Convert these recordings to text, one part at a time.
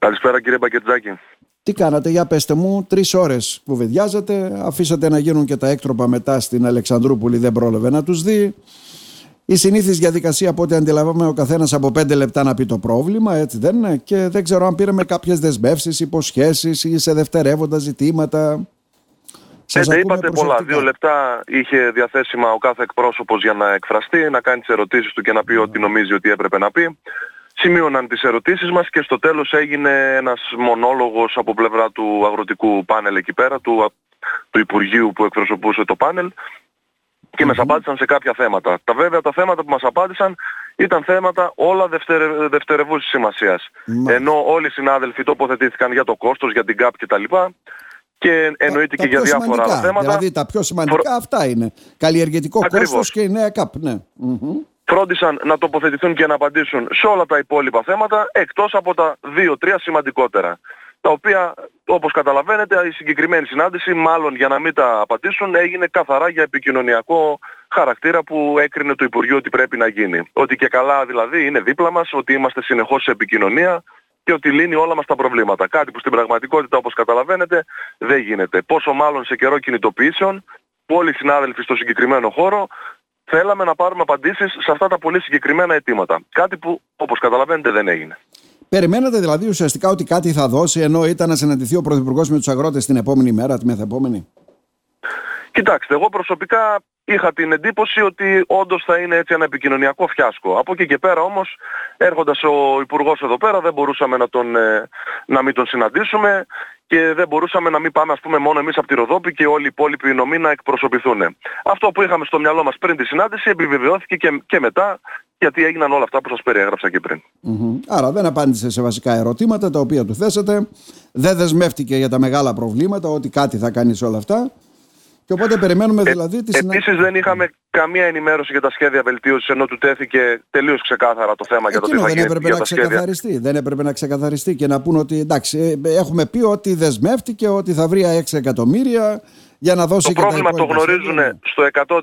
Καλησπέρα κύριε Μπακετζάκη. Τι κάνατε, για πέστε μου, τρεις ώρες κουβεντιάζατε, αφήσατε να γίνουν και τα έκτροπα μετά στην Αλεξανδρούπολη, δεν πρόλαβε να τους δει. Η συνήθις διαδικασία από ό,τι αντιλαμβάνομαι ο καθένας από πέντε λεπτά να πει το πρόβλημα, έτσι δεν είναι. Και δεν ξέρω αν πήραμε κάποιες δεσμεύσεις, υποσχέσεις ή σε δευτερεύοντα ζητήματα. Σας ε, είπατε πολλά. Δύο λεπτά είχε διαθέσιμα ο κάθε εκπρόσωπος για να εκφραστεί, να κάνει τις ερωτήσεις του και να πει ό,τι νομίζει ότι έπρεπε να πει. Σημείωναν τις ερωτήσεις μας και στο τέλος έγινε ένας μονόλογος από πλευρά του αγροτικού πάνελ εκεί πέρα, του, του Υπουργείου που εκπροσωπούσε το πάνελ και μας απάντησαν σε κάποια θέματα. Τα βέβαια τα θέματα που μας απάντησαν ήταν θέματα όλα δευτερε, δευτερευούσης σημασίας. Ενώ όλοι οι συνάδελφοι τοποθετήθηκαν για το κόστος, για την ΚΑΠ κτλ. Και εννοείται και για διάφορα άλλα θέματα. Δηλαδή τα πιο σημαντικά αυτά είναι. Καλλιεργητικό κόστος και η νέα ΚΑΠ. Ναι φρόντισαν να τοποθετηθούν και να απαντήσουν σε όλα τα υπόλοιπα θέματα εκτός από τα δύο-τρία σημαντικότερα. Τα οποία όπως καταλαβαίνετε η συγκεκριμένη συνάντηση μάλλον για να μην τα απαντήσουν έγινε καθαρά για επικοινωνιακό χαρακτήρα που έκρινε το Υπουργείο ότι πρέπει να γίνει. Ότι και καλά δηλαδή είναι δίπλα μας, ότι είμαστε συνεχώς σε επικοινωνία και ότι λύνει όλα μας τα προβλήματα. Κάτι που στην πραγματικότητα όπως καταλαβαίνετε δεν γίνεται. Πόσο μάλλον σε καιρό κινητοποιήσεων που όλοι οι συνάδελφοι στο συγκεκριμένο χώρο θέλαμε να πάρουμε απαντήσεις σε αυτά τα πολύ συγκεκριμένα αιτήματα. Κάτι που όπως καταλαβαίνετε δεν έγινε. Περιμένατε δηλαδή ουσιαστικά ότι κάτι θα δώσει ενώ ήταν να συναντηθεί ο Πρωθυπουργός με τους αγρότες την επόμενη μέρα, τη μεθεπόμενη; Κοιτάξτε, εγώ προσωπικά είχα την εντύπωση ότι όντως θα είναι έτσι ένα επικοινωνιακό φιάσκο. Από εκεί και πέρα όμως, έρχοντας ο Υπουργός εδώ πέρα, δεν μπορούσαμε να, τον, ε, να μην τον συναντήσουμε και δεν μπορούσαμε να μην πάμε ας πούμε μόνο εμείς από τη Ροδόπη και όλοι οι υπόλοιποι νομοί να εκπροσωπηθούν. Αυτό που είχαμε στο μυαλό μας πριν τη συνάντηση επιβεβαιώθηκε και, και μετά γιατί έγιναν όλα αυτά που σας περιέγραψα και πριν. Άρα δεν απάντησε σε βασικά ερωτήματα τα οποία του θέσατε, δεν δεσμεύτηκε για τα μεγάλα προβλήματα, ότι κάτι θα κάνει σε όλα αυτά. Και οπότε περιμένουμε ε, δηλαδή τη συνάντηση. Επίσης δεν είχαμε καμία ενημέρωση για τα σχέδια βελτίωσης ενώ του τέθηκε τελείως ξεκάθαρα το θέμα για το τι θα δεν έπρεπε να ξεκαθαριστεί. Δεν έπρεπε να ξεκαθαριστεί και να πούνε ότι εντάξει, ε, έχουμε πει ότι δεσμεύτηκε ότι θα βρει 6 εκατομμύρια για να δώσει το πρόβλημα το γνωρίζουν στο 100%.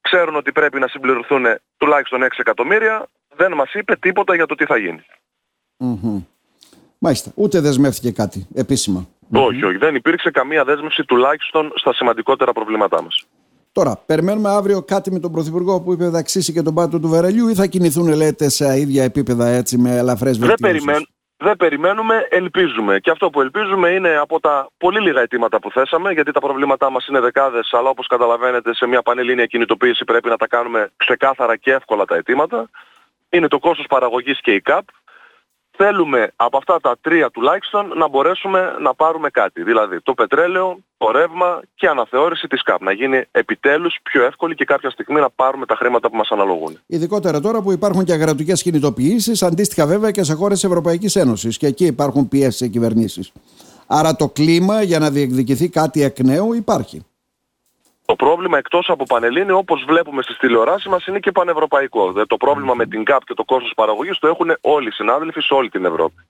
Ξέρουν ότι πρέπει να συμπληρωθούν τουλάχιστον 6 εκατομμύρια. Δεν μας είπε τίποτα για το τι θα γίνει. Mm-hmm. Μάλιστα. Ούτε δεσμεύτηκε κάτι επίσημα. Όχι, όχι. Δεν υπήρξε καμία δέσμευση τουλάχιστον στα σημαντικότερα προβλήματά μας. Τώρα, περιμένουμε αύριο κάτι με τον Πρωθυπουργό που είπε θα αξίσει και τον πάτο του Βερελιού ή θα κινηθούν λέτε σε ίδια επίπεδα έτσι με ελαφρές βελτιώσεις; Δεν, δεν περιμένουμε, ελπίζουμε. Και αυτό που ελπίζουμε είναι από τα πολύ λίγα αιτήματα που θέσαμε, γιατί τα προβλήματά μας είναι δεκάδες, αλλά όπως καταλαβαίνετε σε μια πανελλήνια κινητοποίηση πρέπει να τα κάνουμε ξεκάθαρα και εύκολα τα αιτήματα. Είναι το κόστος παραγωγής και η ΚΑΠ θέλουμε από αυτά τα τρία τουλάχιστον να μπορέσουμε να πάρουμε κάτι. Δηλαδή το πετρέλαιο, το ρεύμα και αναθεώρηση της ΚΑΠ. Να γίνει επιτέλους πιο εύκολη και κάποια στιγμή να πάρουμε τα χρήματα που μας αναλογούν. Ειδικότερα τώρα που υπάρχουν και αγρατικές κινητοποιήσεις, αντίστοιχα βέβαια και σε χώρες της Ευρωπαϊκής Ένωσης και εκεί υπάρχουν πιέσεις σε κυβερνήσεις. Άρα το κλίμα για να διεκδικηθεί κάτι εκ νέου υπάρχει. Το πρόβλημα εκτός από Πανελλήνη όπως βλέπουμε στις τηλεοράσεις μας είναι και πανευρωπαϊκό. το πρόβλημα με την ΚΑΠ και το κόστος παραγωγής το έχουν όλοι οι συνάδελφοι σε όλη την ευρωπη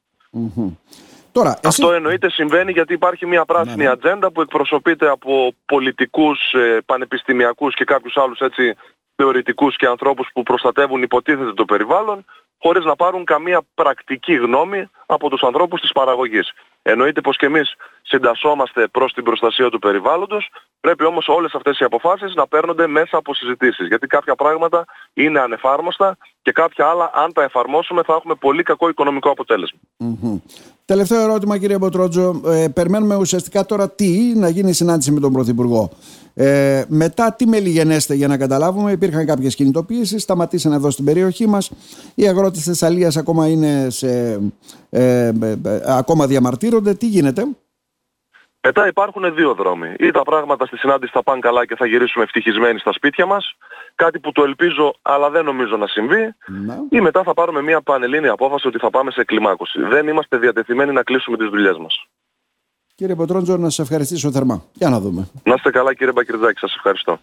Τώρα, Αυτό εννοείται συμβαίνει γιατί υπάρχει μια πράσινη ναι, ναι. ατζέντα που εκπροσωπείται από πολιτικούς, ε, πανεπιστημιακούς και κάποιους άλλους έτσι θεωρητικούς και ανθρώπους που προστατεύουν υποτίθεται το περιβάλλον χωρίς να πάρουν καμία πρακτική γνώμη από τους ανθρώπους της παραγωγής. Εννοείται πως και εμείς συντασσόμαστε προς την προστασία του περιβάλλοντος, πρέπει όμως όλες αυτές οι αποφάσεις να παίρνονται μέσα από συζητήσεις, γιατί κάποια πράγματα είναι ανεφάρμοστα και κάποια άλλα αν τα εφαρμόσουμε θα έχουμε πολύ κακό οικονομικό Τελευταίο ερώτημα κύριε Μποτρότζο, ε, περιμένουμε ουσιαστικά τώρα τι να γίνει η συνάντηση με τον Πρωθυπουργό. Ε, μετά τι μελιγενέστε για να καταλάβουμε, υπήρχαν κάποιες κινητοποιήσεις, σταματήσαν εδώ στην περιοχή μας, οι αγρότες της Θεσσαλίας ακόμα είναι σε, ε, ε, ε ακόμα διαμαρτύρονται, τι γίνεται; Μετά υπάρχουν δύο δρόμοι. Ή τα πράγματα στη συνάντηση θα πάνε καλά και θα γυρίσουμε ευτυχισμένοι στα σπίτια μας, κάτι που το ελπίζω αλλά δεν νομίζω να συμβεί, ναι. ή μετά θα πάρουμε μια πανελλήνια απόφαση ότι θα πάμε σε κλιμάκωση. Δεν είμαστε διατεθειμένοι να κλείσουμε τις δουλειές μας. Κύριε Ποτρόντζο, να σας ευχαριστήσω θερμά. Για να δούμε. Να είστε καλά κύριε Μπακυρδάκη, σας ευχαριστώ.